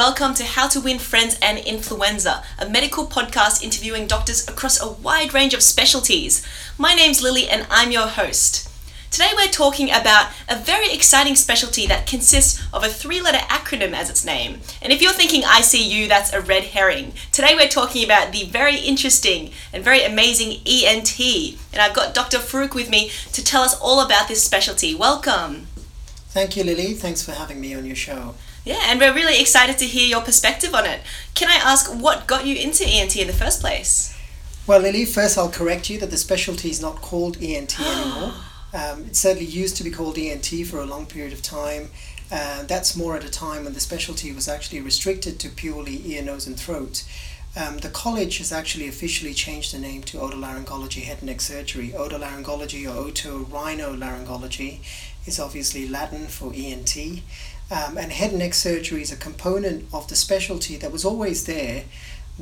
Welcome to How to Win Friends and Influenza, a medical podcast interviewing doctors across a wide range of specialties. My name's Lily and I'm your host. Today we're talking about a very exciting specialty that consists of a three letter acronym as its name. And if you're thinking ICU, that's a red herring. Today we're talking about the very interesting and very amazing ENT. And I've got Dr. Farouk with me to tell us all about this specialty. Welcome. Thank you, Lily. Thanks for having me on your show. Yeah, and we're really excited to hear your perspective on it. Can I ask what got you into ENT in the first place? Well, Lily, first I'll correct you that the specialty is not called ENT anymore. Um, it certainly used to be called ENT for a long period of time. Uh, that's more at a time when the specialty was actually restricted to purely ear, nose, and throat. Um, the college has actually officially changed the name to otolaryngology head and neck surgery. Otolaryngology or otorhinolaryngology is obviously Latin for ENT. Um, and head and neck surgery is a component of the specialty that was always there,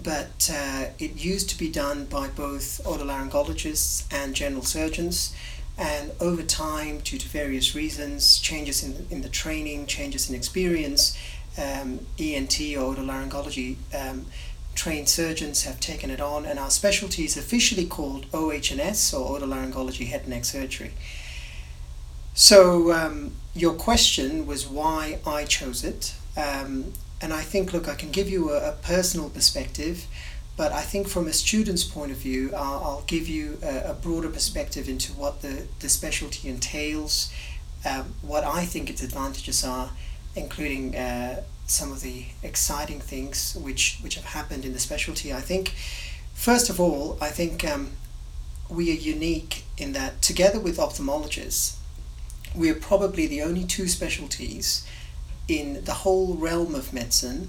but uh, it used to be done by both otolaryngologists and general surgeons. And over time, due to various reasons, changes in, in the training, changes in experience, um, ENT or otolaryngology um, trained surgeons have taken it on, and our specialty is officially called OHS or otolaryngology head and neck surgery. So, um, your question was why I chose it. Um, and I think, look, I can give you a, a, personal perspective, but I think from a student's point of view, I'll, I'll give you a, a, broader perspective into what the, the specialty entails, um, what I think its advantages are, including uh, some of the exciting things which, which have happened in the specialty. I think, first of all, I think um, we are unique in that together with ophthalmologists, we are probably the only two specialties in the whole realm of medicine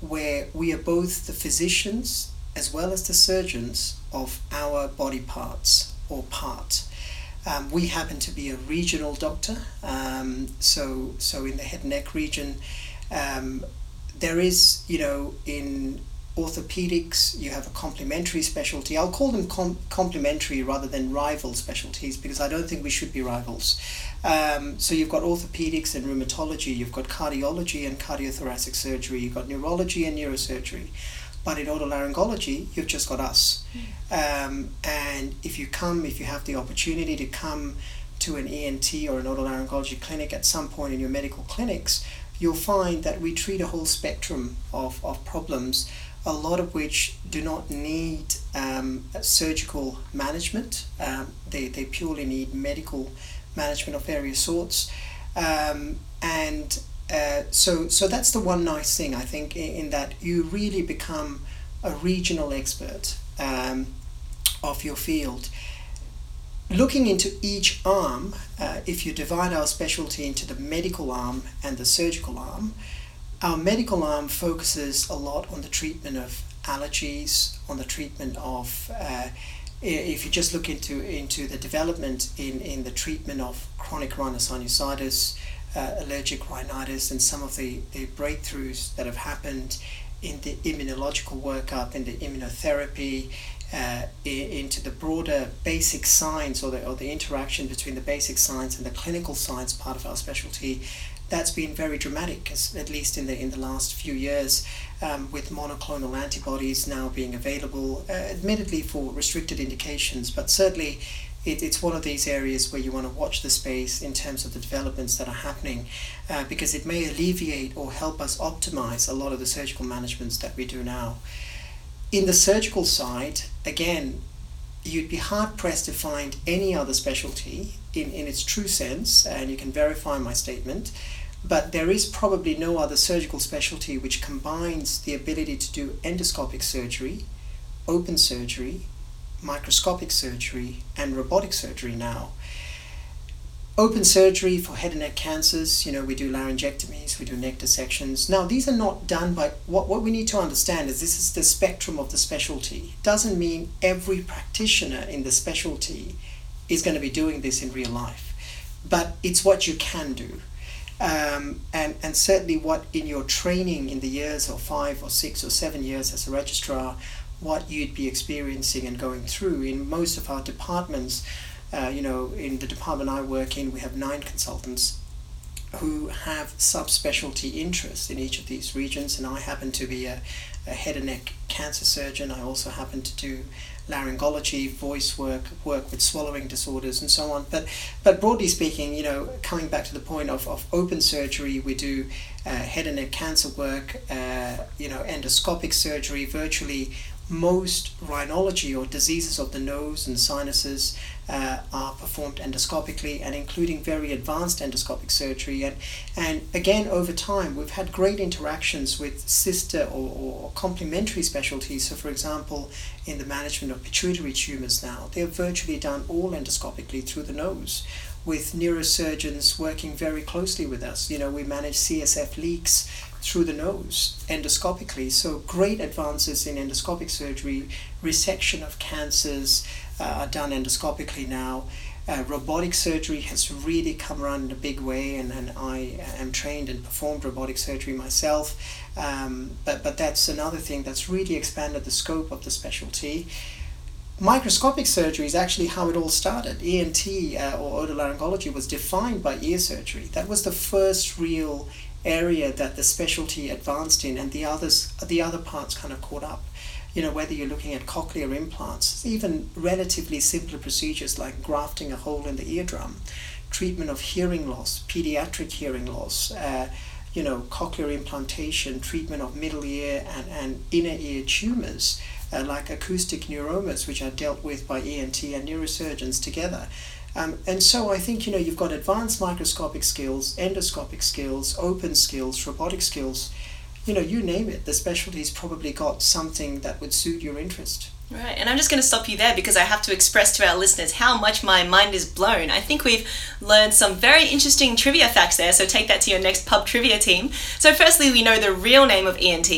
where we are both the physicians as well as the surgeons of our body parts or part. Um, we happen to be a regional doctor, um, so so in the head and neck region, um, there is you know in orthopedics, you have a complementary specialty. I'll call them com- complementary rather than rival specialties because I don't think we should be rivals. Um, so you've got orthopedics and rheumatology, you've got cardiology and cardiothoracic surgery, you've got neurology and neurosurgery. But in otolaryngology, you've just got us. Mm. Um, and if you come, if you have the opportunity to come to an ENT or an otolaryngology clinic at some point in your medical clinics, you'll find that we treat a whole spectrum of, of problems a lot of which do not need um, surgical management. Um, they, they purely need medical management of various sorts. Um, and uh, so, so that's the one nice thing, I think, in, in that you really become a regional expert um, of your field. Looking into each arm, uh, if you divide our specialty into the medical arm and the surgical arm, our medical arm focuses a lot on the treatment of allergies, on the treatment of, uh, if you just look into, into the development in, in the treatment of chronic rhinosinusitis, uh, allergic rhinitis, and some of the, the breakthroughs that have happened in the immunological workup, in the immunotherapy, uh, into the broader basic science or the, or the interaction between the basic science and the clinical science part of our specialty that's been very dramatic, at least in the in the last few years, um, with monoclonal antibodies now being available, uh, admittedly for restricted indications, but certainly it, it's one of these areas where you want to watch the space in terms of the developments that are happening, uh, because it may alleviate or help us optimize a lot of the surgical managements that we do now. In the surgical side, again, you'd be hard pressed to find any other specialty in, in its true sense, and you can verify my statement, but there is probably no other surgical specialty which combines the ability to do endoscopic surgery, open surgery, microscopic surgery, and robotic surgery now. Open surgery for head and neck cancers, you know, we do laryngectomies, we do neck dissections. Now, these are not done by what, what we need to understand is this is the spectrum of the specialty. Doesn't mean every practitioner in the specialty is going to be doing this in real life, but it's what you can do. Um, and, and certainly what in your training in the years of five or six or seven years as a registrar, what you'd be experiencing and going through in most of our departments uh, you know, in the department I work in, we have nine consultants. who have subspecialty interests in each of these regions, and I happen to be a, a head and neck cancer surgeon. I also happen to do laryngology, voice work, work with swallowing disorders, and so on. But, but broadly speaking, you know, coming back to the point of, of open surgery, we do uh, head and neck cancer work, uh, you know, endoscopic surgery, virtually most rhinology or diseases of the nose and sinuses uh, are performed endoscopically and including very advanced endoscopic surgery. And and again over time we've had great interactions with sister or, or complementary specialties. So for example in the management of pituitary tumors now they're virtually done all endoscopically through the nose with neurosurgeons working very closely with us. You know we manage CSF leaks through the nose endoscopically. So, great advances in endoscopic surgery, resection of cancers are done endoscopically now. Uh, robotic surgery has really come around in a big way, and, and I am trained and performed robotic surgery myself. Um, but, but that's another thing that's really expanded the scope of the specialty. Microscopic surgery is actually how it all started. ENT uh, or otolaryngology was defined by ear surgery. That was the first real area that the specialty advanced in, and the others, the other parts kind of caught up. You know, whether you're looking at cochlear implants, even relatively simpler procedures like grafting a hole in the eardrum, treatment of hearing loss, pediatric hearing loss, uh, you know, cochlear implantation, treatment of middle ear and, and inner ear tumors, uh, like acoustic neuromas, which are dealt with by ENT and neurosurgeons together. Um, and so I think you know you've got advanced microscopic skills, endoscopic skills, open skills, robotic skills. You know, you name it. The specialty's probably got something that would suit your interest. Right, and I'm just going to stop you there because I have to express to our listeners how much my mind is blown. I think we've learned some very interesting trivia facts there, so take that to your next pub trivia team. So, firstly, we know the real name of ENT.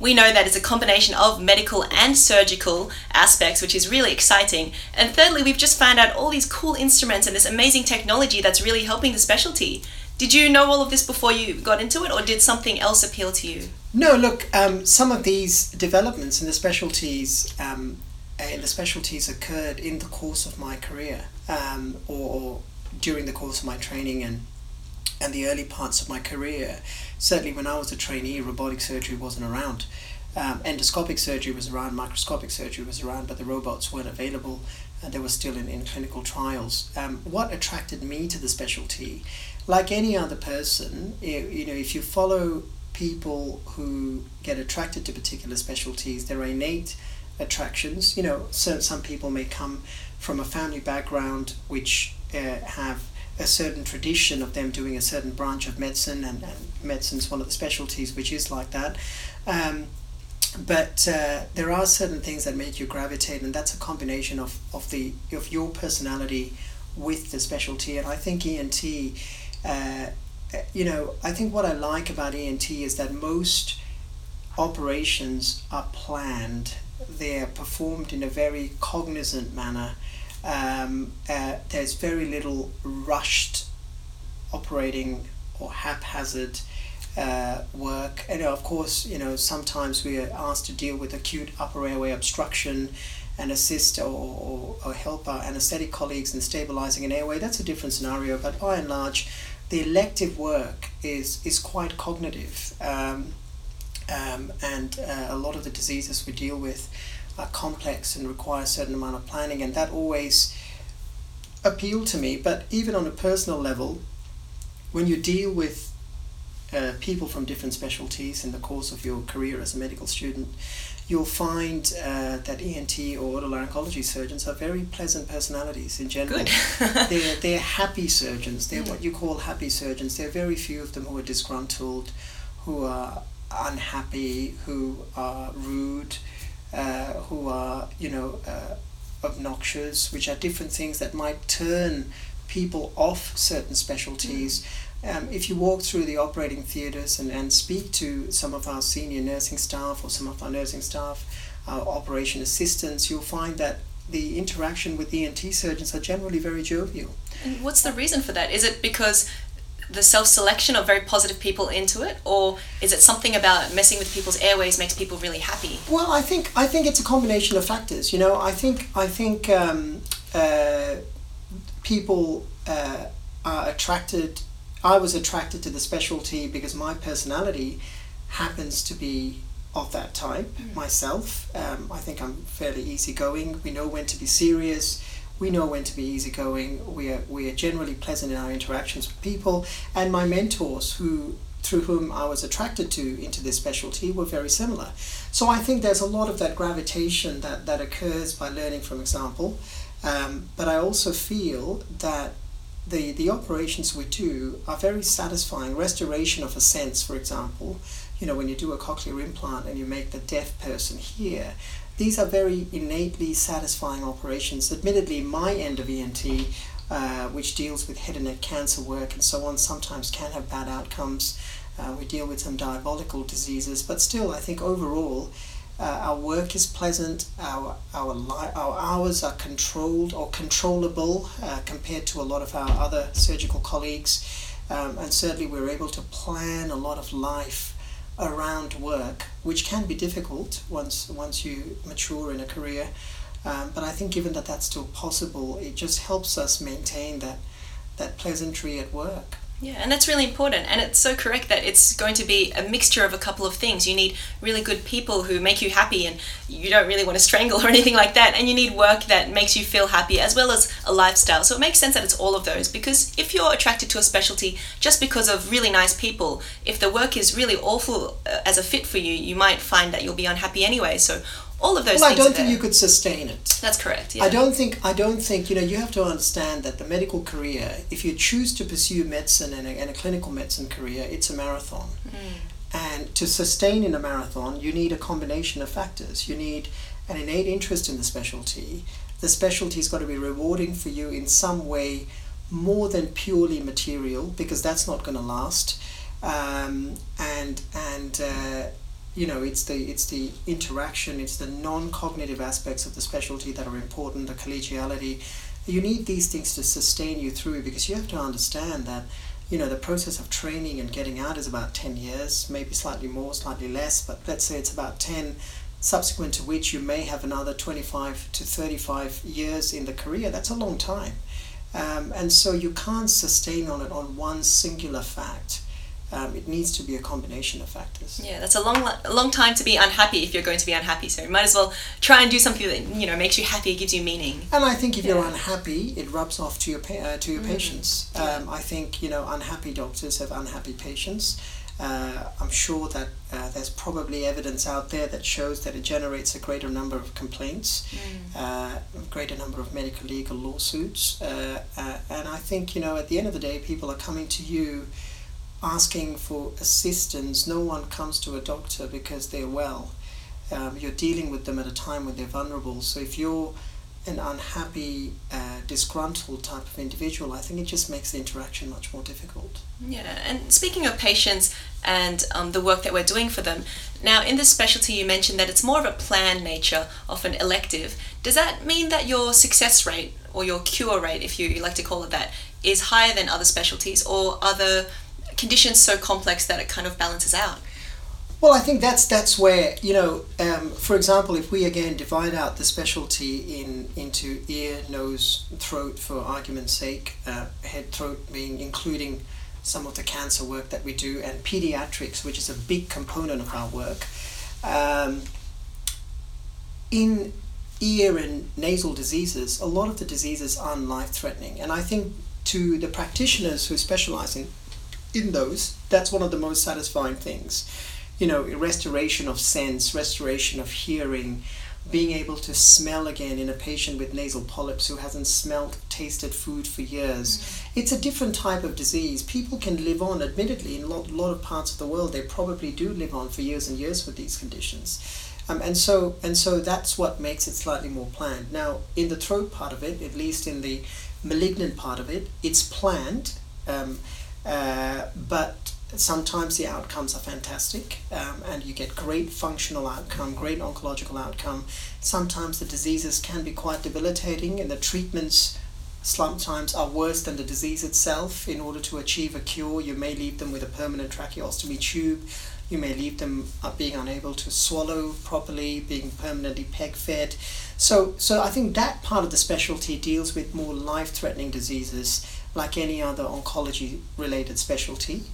We know that it's a combination of medical and surgical aspects, which is really exciting. And thirdly, we've just found out all these cool instruments and this amazing technology that's really helping the specialty. Did you know all of this before you got into it, or did something else appeal to you? No, look, um, some of these developments in the specialties um, in the specialties occurred in the course of my career um, or, or, during the course of my training and and the early parts of my career. Certainly, when I was a trainee, robotic surgery wasn't around. Um, endoscopic surgery was around, microscopic surgery was around, but the robots weren't available they were still in, in clinical trials. Um, what attracted me to the specialty, like any other person, you, you know, if you follow people who get attracted to particular specialties, there are innate attractions. You know, so some people may come from a family background which uh, have a certain tradition of them doing a certain branch of medicine, and, and medicine is one of the specialties which is like that. Um, but uh, there are certain things that make you gravitate, and that's a combination of, of the of your personality with the specialty. And I think ENT uh, you know, I think what I like about ENT is that most operations are planned. They're performed in a very cognizant manner. Um, uh, there's very little rushed operating or haphazard uh, work. And of course, you know, sometimes we are asked to deal with acute upper airway obstruction and assist or, or, or help our anesthetic colleagues in stabilizing an airway. That's a different scenario, but by and large, the elective work is is quite cognitive, um, um, and uh, a lot of the diseases we deal with are complex and require a certain amount of planning, and that always appealed to me. But even on a personal level, when you deal with uh, people from different specialties in the course of your career as a medical student, you'll find uh, that ENT or otolaryngology surgeons are very pleasant personalities in general. they're, they're happy surgeons. They're what you call happy surgeons. There are very few of them who are disgruntled, who are unhappy, who are rude, uh, who are, you know, uh, obnoxious, which are different things that might turn people off certain specialties. Mm um, if you walk through the operating theatres and, and speak to some of our senior nursing staff or some of our nursing staff, our operation assistants, you'll find that the interaction with ENT surgeons are generally very jovial. And what's the reason for that? Is it because the self-selection of very positive people into it, or is it something about messing with people's airways makes people really happy? Well, I think I think it's a combination of factors. You know, I think I think um, uh, people uh, are attracted I was attracted to the specialty because my personality happens to be of that type mm. myself. Um, I think I'm fairly easygoing. We know when to be serious. We know when to be easygoing. We are, we are generally pleasant in our interactions with people. And my mentors, who through whom I was attracted to into this specialty, were very similar. So I think there's a lot of that gravitation that, that occurs by learning from example. Um, but I also feel that the, the operations we do are very satisfying. Restoration of a sense, for example, you know, when you do a cochlear implant and you make the deaf person hear, these are very innately satisfying operations. Admittedly, my end of ENT, uh, which deals with head and neck cancer work and so on, sometimes can have bad outcomes. Uh, we deal with some diabolical diseases, but still, I think overall, uh, our work is pleasant. Our our li- our hours are controlled or controllable uh, compared to a lot of our other surgical colleagues, um, and certainly we're able to plan a lot of life around work, which can be difficult once once you mature in a career. Um, but I think given that that's still possible, it just helps us maintain that that pleasantry at work. Yeah, and that's really important. And it's so correct that it's going to be a mixture of a couple of things. You need really good people who make you happy and you don't really want to strangle or anything like that. And you need work that makes you feel happy as well as a lifestyle. So it makes sense that it's all of those because if you're attracted to a specialty just because of really nice people, if the work is really awful uh, as a fit for you, you might find that you'll be unhappy anyway. So all of those well, I don't think you could sustain it. That's correct. Yeah. I don't think I don't think you know you have to understand that the medical career, if you choose to pursue medicine and a, and a clinical medicine career, it's a marathon. Mm. And to sustain in a marathon, you need a combination of factors. You need an innate interest in the specialty. The specialty's got to be rewarding for you in some way more than purely material because that's not going to last. Um, and and uh, you know it's the it's the interaction it's the non-cognitive aspects of the specialty that are important the collegiality. You need these things to sustain you through because you have to understand that you know the process of training and getting out is about 10 years maybe slightly more slightly less but let's say it's about 10 subsequent to which you may have another 25 to 35 years in the career. That's a long time. Um, and so you can't sustain on it on one singular fact um, it needs to be a combination of factors. Yeah, that's a long, a long time to be unhappy if you're going to be unhappy. So you might as well try and do something that you know makes you happy, gives you meaning. And I think if yeah. you're unhappy, it rubs off to your pa- uh, to your mm-hmm. patients. Um, I think you know unhappy doctors have unhappy patients. Uh, I'm sure that uh, there's probably evidence out there that shows that it generates a greater number of complaints, mm. uh, a greater number of medical legal lawsuits, uh, uh, and I think you know at the end of the day, people are coming to you asking for assistance. No one comes to a doctor because they're well. Um, you're dealing with them at a time when they're vulnerable. So if you're an unhappy, uh, disgruntled type of individual, I think it just makes the interaction much more difficult. Yeah, and speaking of patients and um, the work that we're doing for them, now in this specialty you mentioned that it's more of a planned nature, often elective. Does that mean that your success rate or your cure rate, if you like to call it that, is higher than other specialties, or other conditions so complex that it kind of balances out. Well, I think that's that's where you know, um, for example, if we again divide out the specialty in into ear, nose, throat, for argument's sake, uh, head, throat being including some of the cancer work that we do, and pediatrics, which is a big component of our work. Um, in ear and nasal diseases, a lot of the diseases are life threatening, and I think to the practitioners who specialize in in those, that's one of the most satisfying things. You know, restoration of sense, restoration of hearing, being able to smell again in a patient with nasal polyps who hasn't smelled, tasted food for years. Mm-hmm. It's a different type of disease. People can live on, admittedly, in a lot, lot of parts of the world, they probably do live on for years and years with these conditions. Um, and so and so that's what makes it slightly more planned. Now, in the throat part of it, at least in the malignant part of it, it's planned. Um, uh, but sometimes the outcomes are fantastic um, and you get great functional outcome, great oncological outcome. Sometimes the diseases can be quite debilitating and the treatments sometimes are worse than the disease itself. In order to achieve a cure, you may leave them with a permanent tracheostomy tube. You may leave them uh, being unable to swallow properly, being permanently peg fed. So, so I think that part of the specialty deals with more life threatening diseases like any other oncology related specialty.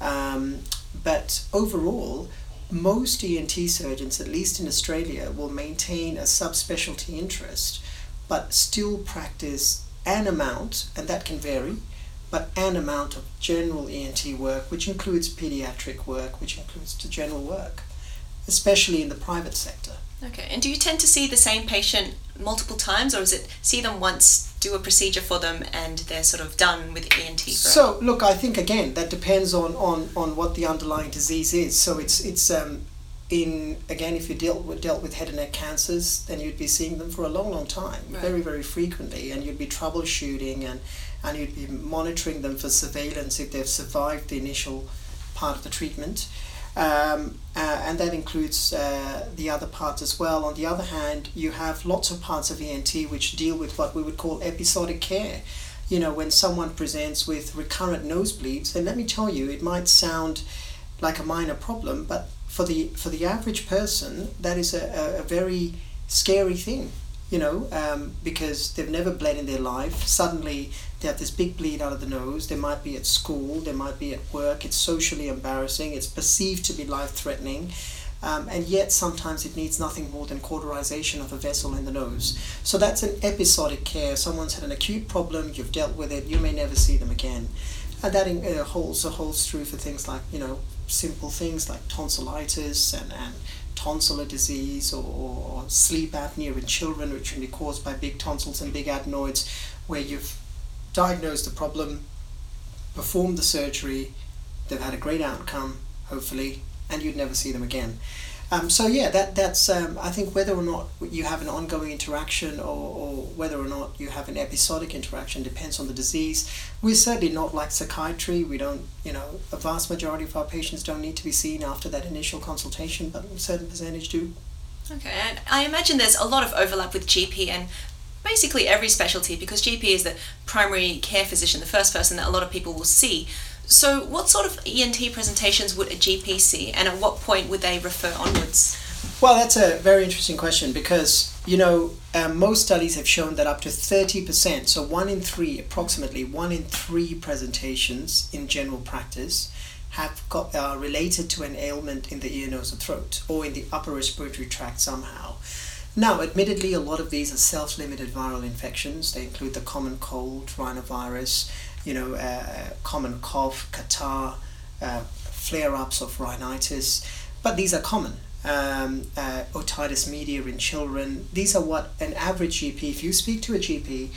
Um, but overall, most ENT surgeons, at least in Australia, will maintain a subspecialty interest, but still practice an amount, and that can vary, but an amount of general ENT work, which includes pediatric work, which includes the general work, especially in the private sector. Okay, and do you tend to see the same patient multiple times, or is it see them once, do a procedure for them, and they're sort of done with ENT? So, look, I think again that depends on, on, on what the underlying disease is. So it's it's um, in again if you dealt with dealt with head and neck cancers, then you'd be seeing them for a long, long time, Right. very, very frequently, and you'd be troubleshooting and and you'd be monitoring them for surveillance if they've survived the initial part of the treatment. Um, uh, and that includes uh, the other parts as well. On the other hand, you have lots of parts of ENT which deal with what we would call episodic care. You know, when someone presents with recurrent nosebleeds, and let me tell you, it might sound like a minor problem, but for the for the average person, that is a, a, a very scary thing. You know, um, because they've never bled in their life. Suddenly, they have this big bleed out of the nose. They might be at school. They might be at work. It's socially embarrassing. It's perceived to be life threatening. Um, and yet, sometimes it needs nothing more than cauterization of a vessel in the nose. So, that's an episodic care. Someone's had an acute problem, you've dealt with it, you may never see them again. And that in, uh, holds, uh, holds true for things like, you know, simple things like tonsillitis and, and tonsillar disease or, or sleep apnea in children, which can be caused by big tonsils and big adenoids, where you've diagnosed the problem, performed the surgery, they've had a great outcome, hopefully, and you'd never see them again. Um, so yeah, that that's um, I think whether or not you have an ongoing interaction or, or whether or not you have an episodic interaction depends on the disease. We're certainly not like psychiatry. We don't, you know, a vast majority of our patients don't need to be seen after that initial consultation, but a certain percentage do. Okay, and I imagine there's a lot of overlap with GP and basically every specialty because GP is the primary care physician, the first person that a lot of people will see. So, what sort of ENT presentations would a GP see, and at what point would they refer onwards? Well, that's a very interesting question because, you know, um, most studies have shown that up to 30%, so one in three, approximately one in three presentations in general practice have got uh, related to an ailment in the ear, nose, or throat, or in the upper respiratory tract somehow. Now, admittedly, a lot of these are self limited viral infections. They include the common cold, rhinovirus, you know, uh, common cough, catarrh, uh, flare ups of rhinitis, but these are common. Um, uh, otitis media in children. These are what an average GP, if you speak to a GP,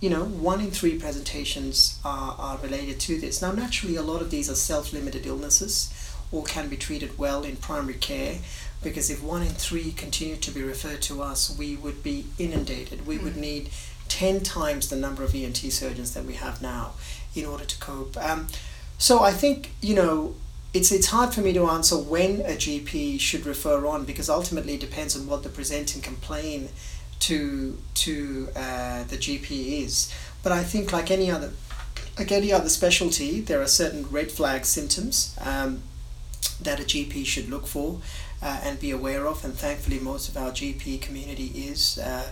you know, one in three presentations are, are related to this. Now, naturally, a lot of these are self limited illnesses or can be treated well in primary care because if one in three continued to be referred to us, we would be inundated. We would need 10 times the number of ENT surgeons that we have now in order to cope. Um, so I think, you know, it's, it's hard for me to answer when a GP should refer on because ultimately it depends on what the presenting complaint to to uh, the GP is. But I think like any other like any other specialty, there are certain red flag symptoms um, that a GP should look for uh, and be aware of. And thankfully, most of our GP community is. Uh,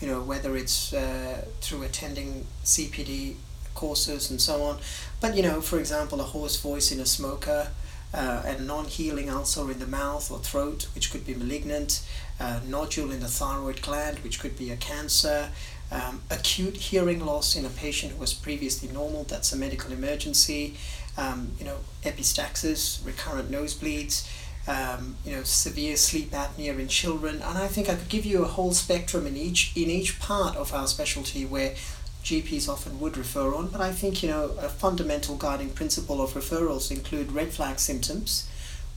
you know whether it's uh, through attending CPD courses and so on. But you know, for example, a hoarse voice in a smoker, uh, a non-healing ulcer in the mouth or throat, which could be malignant, a nodule in the thyroid gland, which could be a cancer, um, acute hearing loss in a patient who was previously normal, that's a medical emergency, um, you know, epistaxis, recurrent nosebleeds, um, you know, severe sleep apnea in children, and I think I could give you a whole spectrum in each in each part of our specialty where GPs often would refer on. But I think you know a fundamental guiding principle of referrals include red flag symptoms,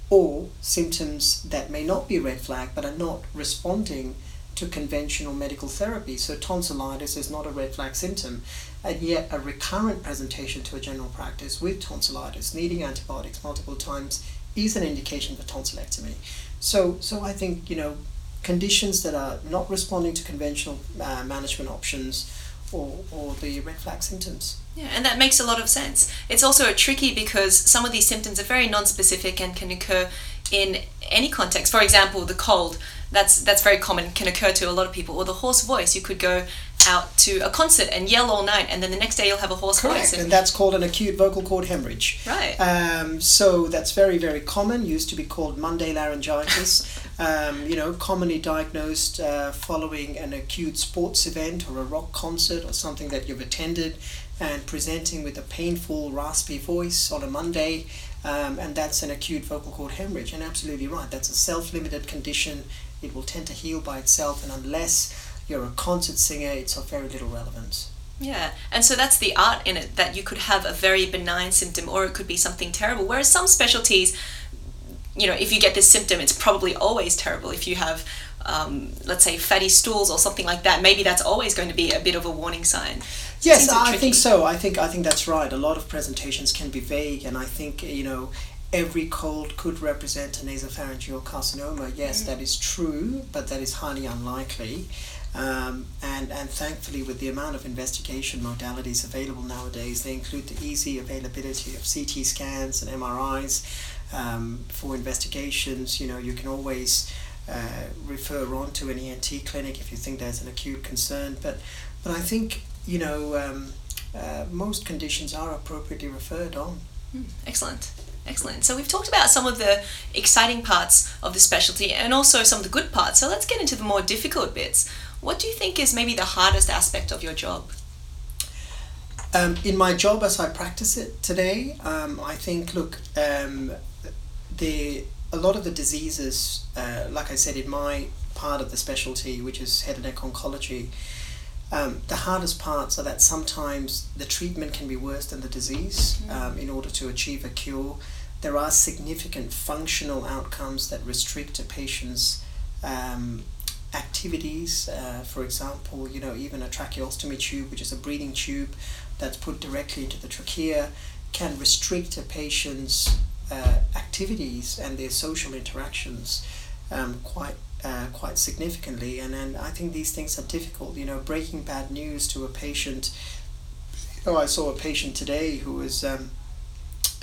or symptoms that may not be red flag but are not responding to conventional medical therapy. So tonsillitis is not a red flag symptom, and yet a recurrent presentation to a general practice with tonsillitis, needing antibiotics multiple times, is an indication for tonsillectomy. So, so I think you know conditions that are not responding to conventional uh, management options or, or the red flag symptoms. Yeah, and that makes a lot of sense. It's also tricky because some of these symptoms are very non-specific and can occur in any context. For example, the cold, that's that's very common, can occur to a lot of people. Or the hoarse voice, you could go out to a concert and yell all night, and then the next day you'll have a hoarse Correct, voice. and that's called an acute vocal cord hemorrhage. Right. Um, so that's very, very common. Used to be called Monday laryngitis. um, you know, commonly diagnosed uh, following an acute sports event or a rock concert or something that you've attended, and presenting with a painful, raspy voice on a Monday. Um, and that's an acute vocal cord hemorrhage. And absolutely right, that's a self-limited condition. It will tend to heal by itself, and unless you're a concert singer, it's of very little relevance. Yeah, and so that's the art in it that you could have a very benign symptom or it could be something terrible. Whereas some specialties, you know, if you get this symptom, it's probably always terrible. If you have, um, let's say, fatty stools or something like that, maybe that's always going to be a bit of a warning sign. Yes, seems a bit I think so. I think I think that's right. A lot of presentations can be vague, and I think you know every cold could represent a nasopharyngeal carcinoma. Yes, that is true, but that is highly unlikely. Um, and and thankfully, with the amount of investigation modalities available nowadays, they include the easy availability of CT scans and MRIs um, for investigations. You know, you can always uh, refer on to an ENT clinic if you think there's an acute concern. But but I think you know um, uh, most conditions are appropriately referred on. Excellent. Excellent. So we've talked about some of the exciting parts of the specialty and also some of the good parts. So let's get into the more difficult bits. What do you think is maybe the hardest aspect of your job? Um, in my job as I practice it today, um, I think look, um, the a lot of the diseases, uh, like I said, in my part of the specialty, which is head and neck oncology, um, the hardest parts are that sometimes the treatment can be worse than the disease. Um, in order to achieve a cure, there are significant functional outcomes that restrict a patient's um, activities. Uh, for example, you know, even a tracheostomy tube, which is a breathing tube that's put directly into the trachea, can restrict a patient's uh, activities and their social interactions um, quite uh, quite significantly. And and I think these things are difficult. You know, breaking bad news to a patient. Oh, I saw a patient today who was um,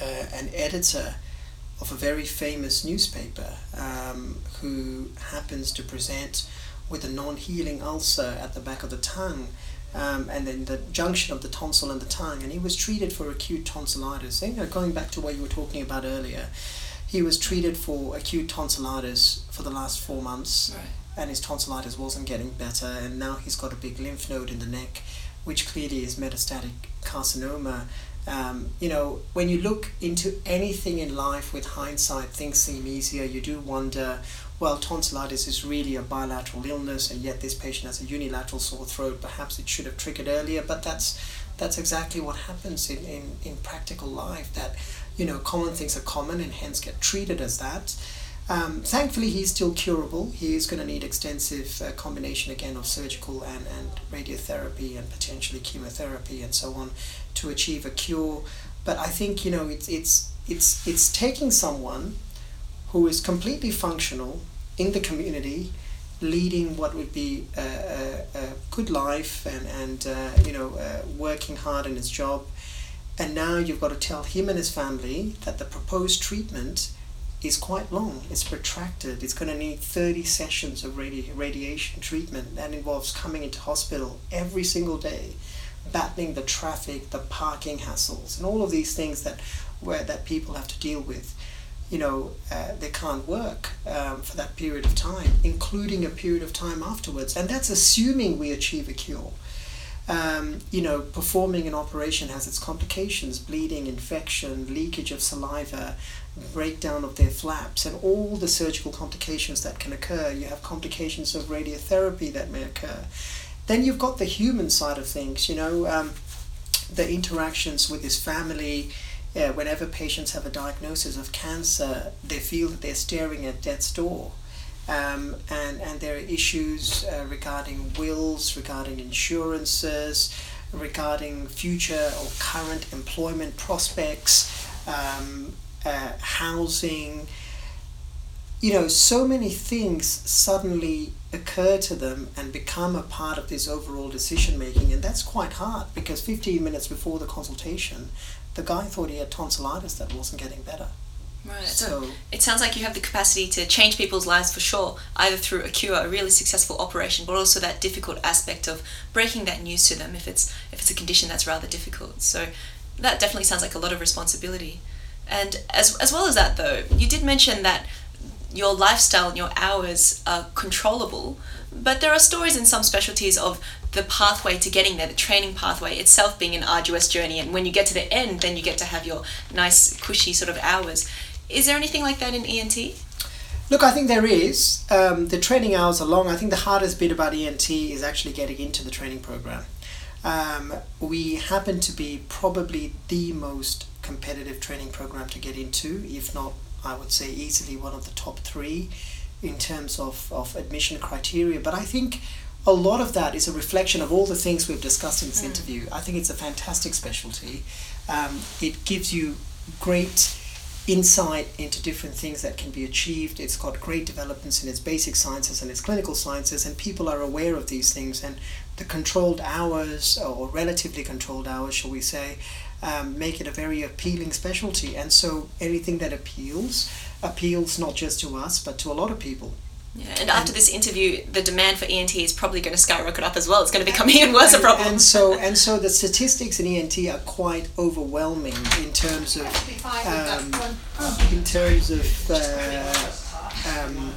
uh, an editor of a very famous newspaper um, who happens to present with a non-healing ulcer at the back of the tongue um, and then the junction of the tonsil and the tongue. And he was treated for acute tonsillitis. You know, going back to what you were talking about earlier he was treated for acute tonsillitis for the last four months Right. and his tonsillitis wasn't getting better and now he's got a big lymph node in the neck which clearly is metastatic carcinoma um, you know, when you look into anything in life with hindsight, things seem easier. You do wonder, well, tonsillitis is really a bilateral illness, and yet this patient has a unilateral sore throat. Perhaps it should have triggered earlier, but that's that's exactly what happens in, in, in practical life. That you know, common things are common, and hence get treated as that. Um, thankfully, he's still curable. He is going to need extensive uh, combination again of surgical and, and radiotherapy and potentially chemotherapy and so on to achieve a cure. But I think you know it's it's it's it's taking someone who is completely functional in the community, leading what would be a, a, a good life and and uh, you know uh, working hard in his job, and now you've got to tell him and his family that the proposed treatment is quite long. It's protracted. It's going to need 30 sessions of radi- radiation treatment. That involves coming into hospital every single day, battling the traffic, the parking hassles, and all of these things that where that people have to deal with. You know, uh, they can't work um, for that period of time, including a period of time afterwards, and that's assuming we achieve a cure. Um, you know, performing an operation has its complications bleeding, infection, leakage of saliva, breakdown of their flaps, and all the surgical complications that can occur. You have complications of radiotherapy that may occur. Then you've got the human side of things, you know, um, the interactions with his family. Uh, whenever patients have a diagnosis of cancer, they feel that they're staring at death's door. Um, and, and there are issues uh, regarding wills, regarding insurances, regarding future or current employment prospects, um, uh, housing. You know, so many things suddenly occur to them and become a part of this overall decision making, and that's quite hard because 15 minutes before the consultation, the guy thought he had tonsillitis that wasn't getting better. Right. So, so, it sounds like you have the capacity to change people's lives for sure, either through a cure, a really successful operation, but also that difficult aspect of breaking that news to them if it's if it's a condition that's rather difficult. So that definitely sounds like a lot of responsibility. And as as well as that though, you did mention that your lifestyle and your hours are controllable, but there are stories in some specialties of the pathway to getting there, the training pathway itself being an arduous journey, and when you get to the end, then you get to have your nice, cushy sort of hours. Is there anything like that in ENT? Look, I think there is. Um, the training hours are long. I think the hardest bit about ENT is actually getting into the training program. Um, we happen to be probably the most competitive training program to get into, if not, I would say, easily one of the top three in terms of, of admission criteria. But I think a lot of that is a reflection of all the things we've discussed in this mm. interview. I think it's a fantastic specialty. Um, it gives you great insight into different things that can be achieved. It's got great developments in its basic sciences and its clinical sciences, and people are aware of these things. And the controlled hours, or relatively controlled hours, shall we say, um, make it a very appealing specialty. And so anything that appeals, appeals not just to us, but to a lot of people. Yeah, and after this interview, the demand for ENT is probably going to skyrocket up as well. It's going to become even worse and, a problem. And so, and so, the statistics in ENT are quite overwhelming in terms of, um, in terms of uh, um,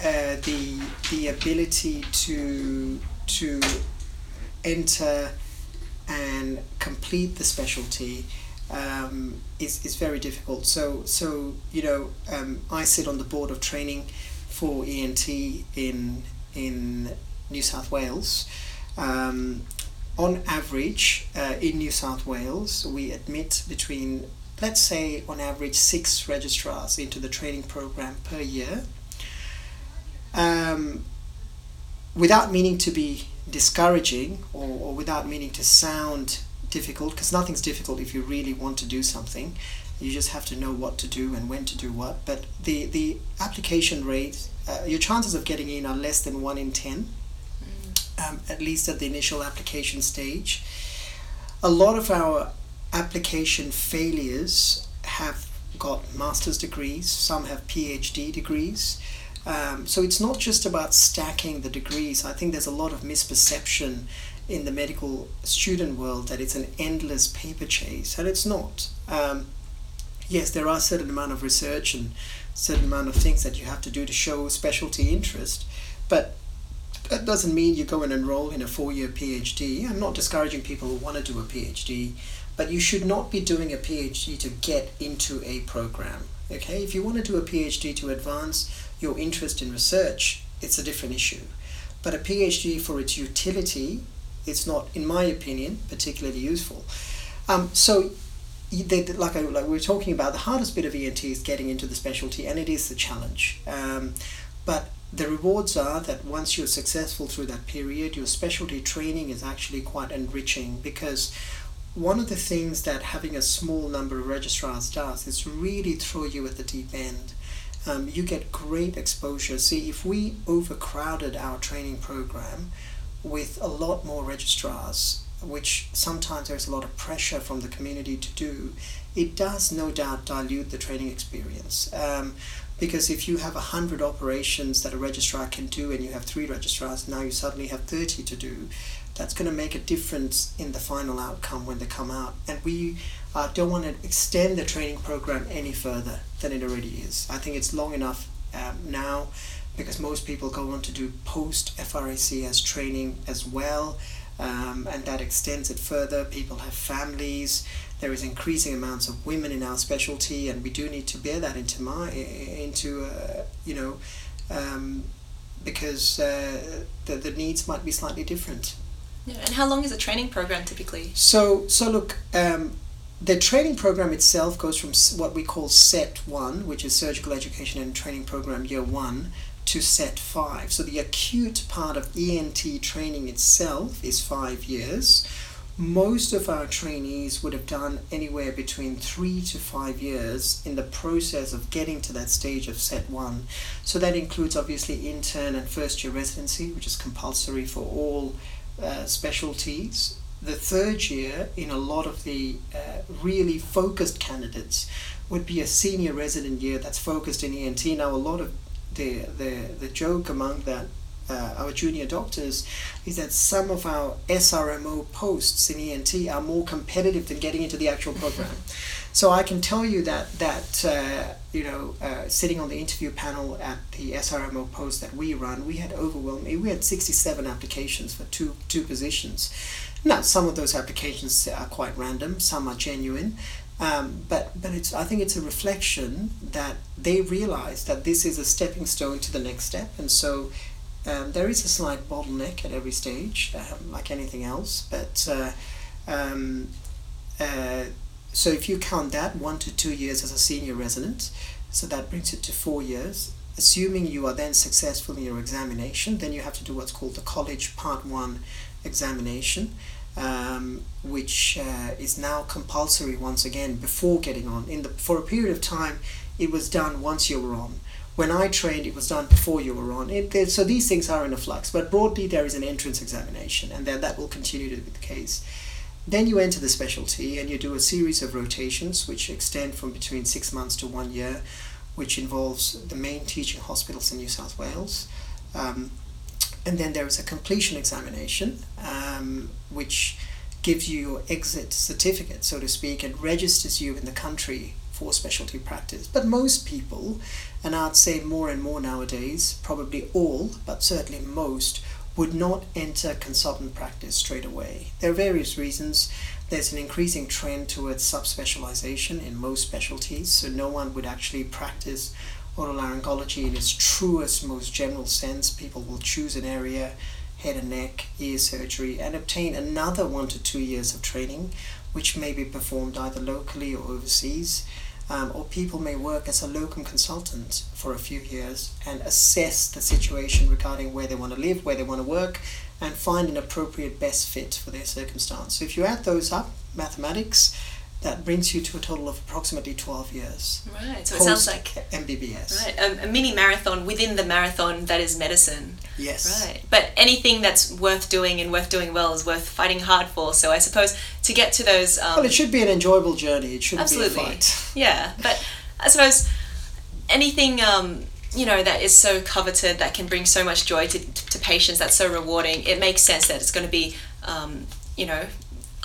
uh, the the ability to to enter and complete the specialty um, is, is very difficult. So so you know um, I sit on the board of training for ENT in in New South Wales. Um, on average, uh, in New South Wales, we admit between, let's say, on average, six registrars into the training program per year. Um, without meaning to be discouraging or, or without meaning to sound difficult, because nothing's difficult if you really want to do something. You just have to know what to do and when to do what. But the, the application rate, uh, your chances of getting in are less than 1 in 10, mm. um, at least at the initial application stage. A lot of our application failures have got master's degrees, some have PhD degrees. Um, so it's not just about stacking the degrees. I think there's a lot of misperception in the medical student world that it's an endless paper chase, and it's not. Um, yes, there are a certain amount of research and certain amount of things that you have to do to show specialty interest, but that doesn't mean you go and enroll in a four-year PhD. I'm not discouraging people who want to do a PhD, but you should not be doing a PhD to get into a program. Okay, if you want to do a PhD to advance your interest in research, it's a different issue. But a PhD for its utility, it's not, in my opinion, particularly useful. Um, so they, like I, like we were talking about, the hardest bit of ENT is getting into the specialty, and it is the challenge. Um, but the rewards are that once you're successful through that period, your specialty training is actually quite enriching because one of the things that having a small number of registrars does is really throw you at the deep end. Um, you get great exposure. See, if we overcrowded our training program with a lot more registrars, which sometimes there's a lot of pressure from the community to do, it does no doubt dilute the training experience. Um, because if you have 100 operations that a registrar can do and you have three registrars, now you suddenly have 30 to do, that's going to make a difference in the final outcome when they come out. And we uh, don't want to extend the training program any further than it already is. I think it's long enough um, now because most people go on to do post FRACS training as well um, and that extends it further. People have families. There is increasing amounts of women in our specialty, and we do need to bear that into my into uh, you know um, because uh, the the needs might be slightly different. Yeah, and how long is a training program typically? So so look. Um, the training program itself goes from what we call set one, which is surgical education and training program year one, to set five. So the acute part of ENT training itself is five years. Most of our trainees would have done anywhere between three to five years in the process of getting to that stage of set one. So that includes obviously intern and first year residency, which is compulsory for all uh, specialties. The third year in a lot of the uh, really focused candidates would be a senior resident year that's focused in ENT. Now, a lot of the, the, the joke among that uh, our junior doctors is that some of our SRMO posts in ENT are more competitive than getting into the actual program. So I can tell you that that uh, you know, uh, sitting on the interview panel at the SRMO post that we run, we had overwhelming. We had sixty-seven applications for two two positions. Now some of those applications are quite random, some are genuine, um, but but it's I think it's a reflection that they realize that this is a stepping stone to the next step, and so um, there is a slight bottleneck at every stage, um, like anything else. But uh, um, uh, so if you count that one to two years as a senior resident, so that brings it to four years. Assuming you are then successful in your examination, then you have to do what's called the College Part 1 examination, um, which uh, is now compulsory once again before getting on. In the, for a period of time, it was done once you were on. When I trained, it was done before you were on. It, so these things are in a flux, but broadly, there is an entrance examination, and then that will continue to be the case. Then you enter the specialty and you do a series of rotations which extend from between six months to one year, which involves the main teaching hospitals in New South Wales. Um, and then there is a completion examination, um, which gives you your exit certificate, so to speak, and registers you in the country for specialty practice. But most people, and I'd say more and more nowadays, probably all, but certainly most, would not enter consultant practice straight away. There are various reasons. There's an increasing trend towards subspecialization in most specialties, so no one would actually practice otolaryngology in its truest, most general sense. People will choose an area, head and neck, ear surgery, and obtain another one to two years of training, which may be performed either locally or overseas um, or people may work as a locum consultant for a few years and assess the situation regarding where they want to live, where they want to work, and find an appropriate best fit for their circumstance. So if you add those up, mathematics, that brings you to a total of approximately 12 years. Right, so it sounds like MBBS. Right, a, a, mini marathon within the marathon that is medicine. Yes. Right, but anything that's worth doing and worth doing well is worth fighting hard for. So I suppose to get to those. Um, well, it should be an enjoyable journey. It shouldn't absolutely. be a fight. Yeah, but I suppose anything. Um, you know that is so coveted that can bring so much joy to, to patients that's so rewarding it makes sense that it's going to be um, you know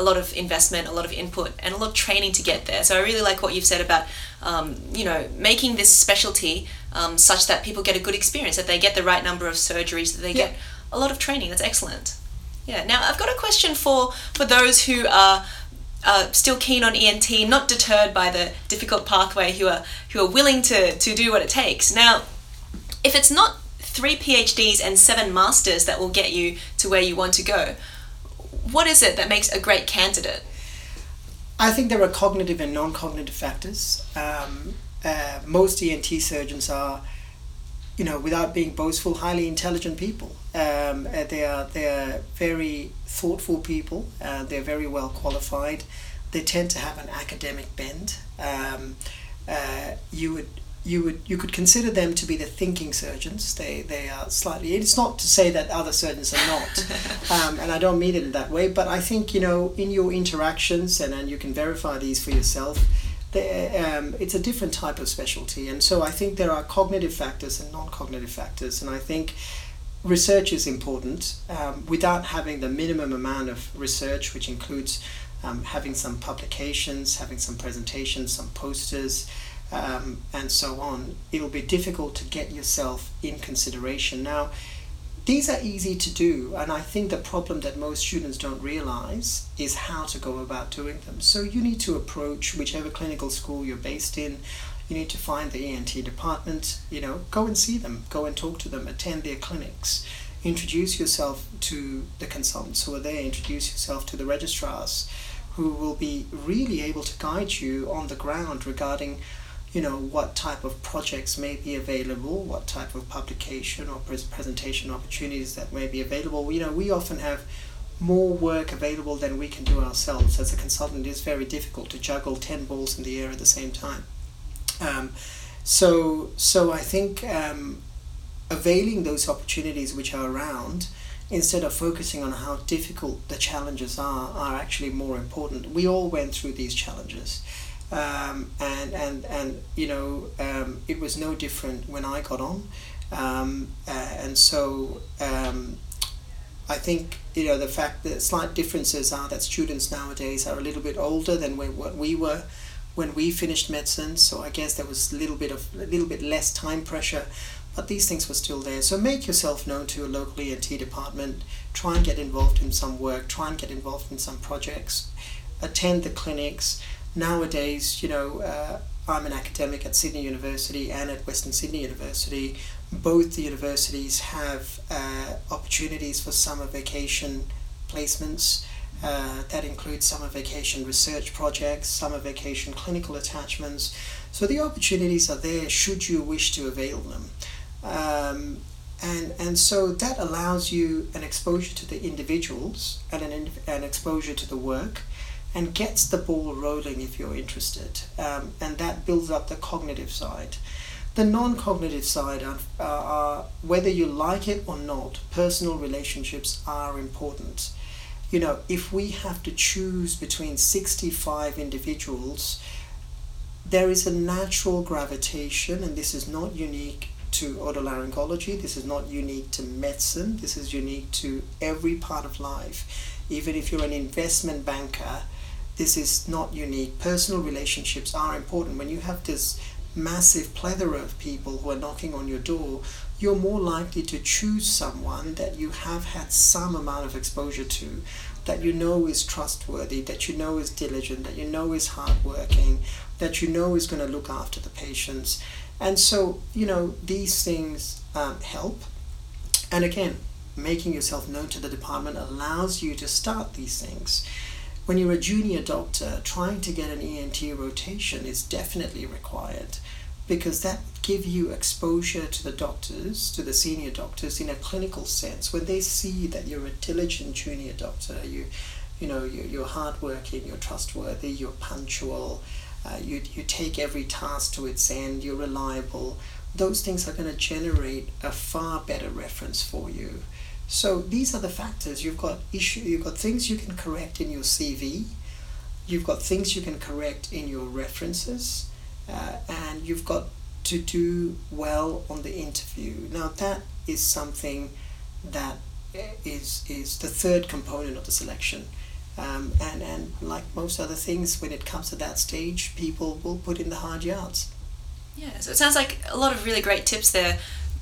a lot of investment, a lot of input, and a lot of training to get there. So I really like what you've said about, um, you know, making this specialty um, such that people get a good experience, that they get the right number of surgeries, that they yeah. get a lot of training. That's excellent. Yeah. Now I've got a question for for those who are. Uh, still keen on ENT, not deterred by the difficult pathway, who are who are willing to to do what it takes. Now, if it's not three PhDs and seven masters that will get you to where you want to go, what is it that makes a great candidate? I think there are cognitive and non cognitive factors. Um, uh, most ENT surgeons are, you know, without being boastful, highly intelligent people. Um, uh, they are they are very thoughtful people. Uh, they're very well qualified. They tend to have an academic bend. Um, uh, you would you would you could consider them to be the thinking surgeons. They they are slightly. It's not to say that other surgeons are not, um, and I don't mean it in that way. But I think you know in your interactions, and and you can verify these for yourself. Um, it's a different type of specialty, and so I think there are cognitive factors and non-cognitive factors, and I think research is important. Um, without having the minimum amount of research, which includes um, having some publications, having some presentations, some posters um, and so on, it'll be difficult to get yourself in consideration. Now, these are easy to do, and I think the problem that most students don't realize is how to go about doing them. So, you need to approach whichever clinical school you're based in. You need to find the ENT department, you know, go and see them, go and talk to them, attend their clinics, introduce yourself to the consultants who are there, introduce yourself to the registrars who will be really able to guide you on the ground regarding you know what type of projects may be available, what type of publication or pres- presentation opportunities that may be available. You know, we often have more work available than we can do ourselves. As a consultant, it is very difficult to juggle ten balls in the air at the same time. Um, so, so I think um, availing those opportunities which are around instead of focusing on how difficult the challenges are, are actually more important. We all went through these challenges. Um, and, and, and, you know, um, it was no different when I got on. Um, uh, and so um, I think, you know, the fact that slight differences are that students nowadays are a little bit older than when, what we were when we finished medicine. So I guess there was a little bit of a little bit less time pressure but these things were still there. So make yourself known to a local ENT department. Try and get involved in some work. Try and get involved in some projects. Attend the clinics. Nowadays, you know, uh, I'm an academic at Sydney University and at Western Sydney University. Both the universities have uh, opportunities for summer vacation placements. Uh, that includes summer vacation research projects, summer vacation clinical attachments. So the opportunities are there should you wish to avail them. Um, and, and so that allows you an exposure to the individuals and an, an exposure to the work and gets the ball rolling if you're interested. Um, and that builds up the cognitive side. The non cognitive side are, are, whether you like it or not, personal relationships are important. You know, if we have to choose between 65 individuals, there is a natural gravitation, and this is not unique to otolaryngology. This is not unique to medicine. This is unique to every part of life. Even if you're an investment banker, this is not unique. Personal relationships are important. When you have this massive plethora of people who are knocking on your door, you're more likely to choose someone that you have had some amount of exposure to, that you know is trustworthy, that you know is diligent, that you know is hardworking, that you know is going to look after the patients. And so, you know, these things um, help. And again, making yourself known to the department allows you to start these things. When you're a junior doctor, trying to get an ENT rotation is definitely required because that give you exposure to the doctors, to the senior doctors in a clinical sense. When they see that you're a diligent junior doctor, you, you know, you're, you're hardworking, you're trustworthy, you're punctual, uh, you, you take every task to its end, you're reliable, those things are going to generate a far better reference for you. So these are the factors. You've got issue, you've got things you can correct in your CV, you've got things you can correct in your references, uh, and you've got to do well on the interview. Now that is something that is is the third component of the selection. Um, and, and like most other things, when it comes to that stage, people will put in the hard yards. Yeah, so it sounds like a lot of really great tips there.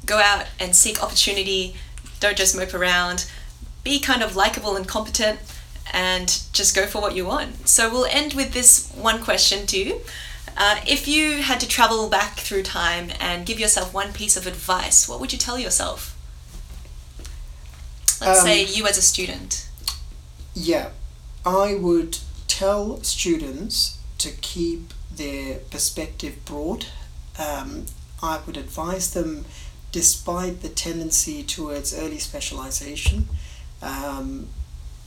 Go out and seek opportunity, don't just mope around, be kind of likable and competent, and just go for what you want. So we'll end with this one question too. Uh, if you had to travel back through time and give yourself one piece of advice, what would you tell yourself? Let's um, say you as a student. Yeah, I would tell students to keep their perspective broad. Um, I would advise them, despite the tendency towards early specialization, um,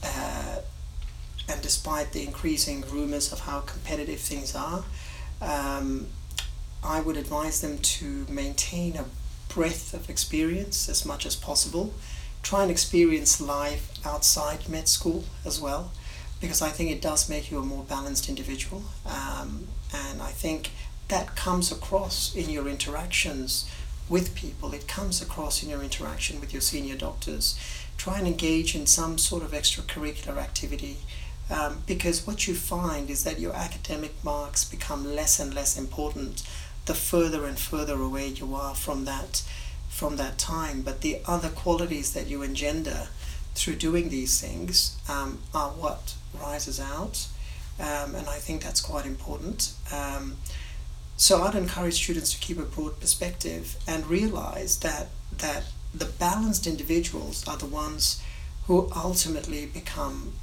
uh, and despite the increasing rumors of how competitive things are, um, I would advise them to maintain a breadth of experience as much as possible. Try and experience life outside med school as well because I think it does make you a more balanced individual. Um, and I think that comes across in your interactions with people, it comes across in your interaction with your senior doctors. Try and engage in some sort of extracurricular activity. Um, because what you find is that your academic marks become less and less important the further and further away you are from that from that time but the other qualities that you engender through doing these things um, are what rises out, um, and I think that's quite important. Um, so I'd encourage students to keep a broad perspective and realize that that the balanced individuals are the ones who ultimately become,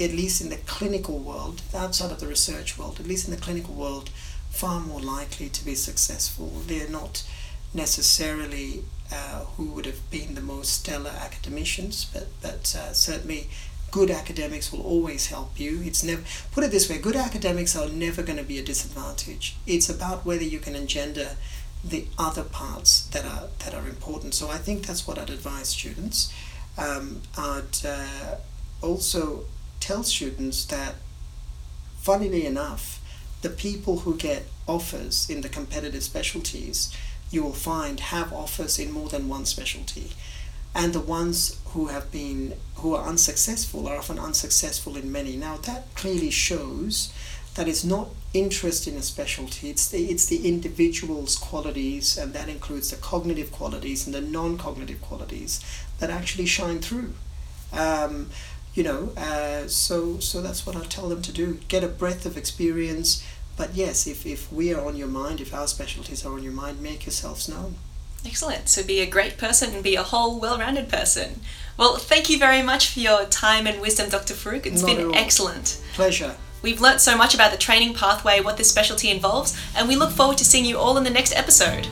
at least in the clinical world, outside of the research world, at least in the clinical world, far more likely to be successful. They're not necessarily uh, who would have been the most stellar academicians, but but uh, certainly good academics will always help you. It's never put it this way: good academics are never going to be a disadvantage. It's about whether you can engender the other parts that are that are important. So I think that's what I'd advise students. Um, I'd uh, also tell students that, funnily enough, the people who get offers in the competitive specialties, you will find have offers in more than one specialty. And the ones who have been who are unsuccessful are often unsuccessful in many. Now that clearly shows that it's not interest in a specialty, it's the, it's the individual's qualities, and that includes the cognitive qualities and the non cognitive qualities that actually shine through. Um, you know, uh, so, so that's what I tell them to do get a breadth of experience. But yes, if, if we are on your mind, if our specialties are on your mind, make yourselves known. Excellent. So be a great person and be a whole, well rounded person. Well, thank you very much for your time and wisdom, Dr. Farouk. It's Not been excellent. Pleasure. We've learnt so much about the training pathway, what this specialty involves, and we look forward to seeing you all in the next episode.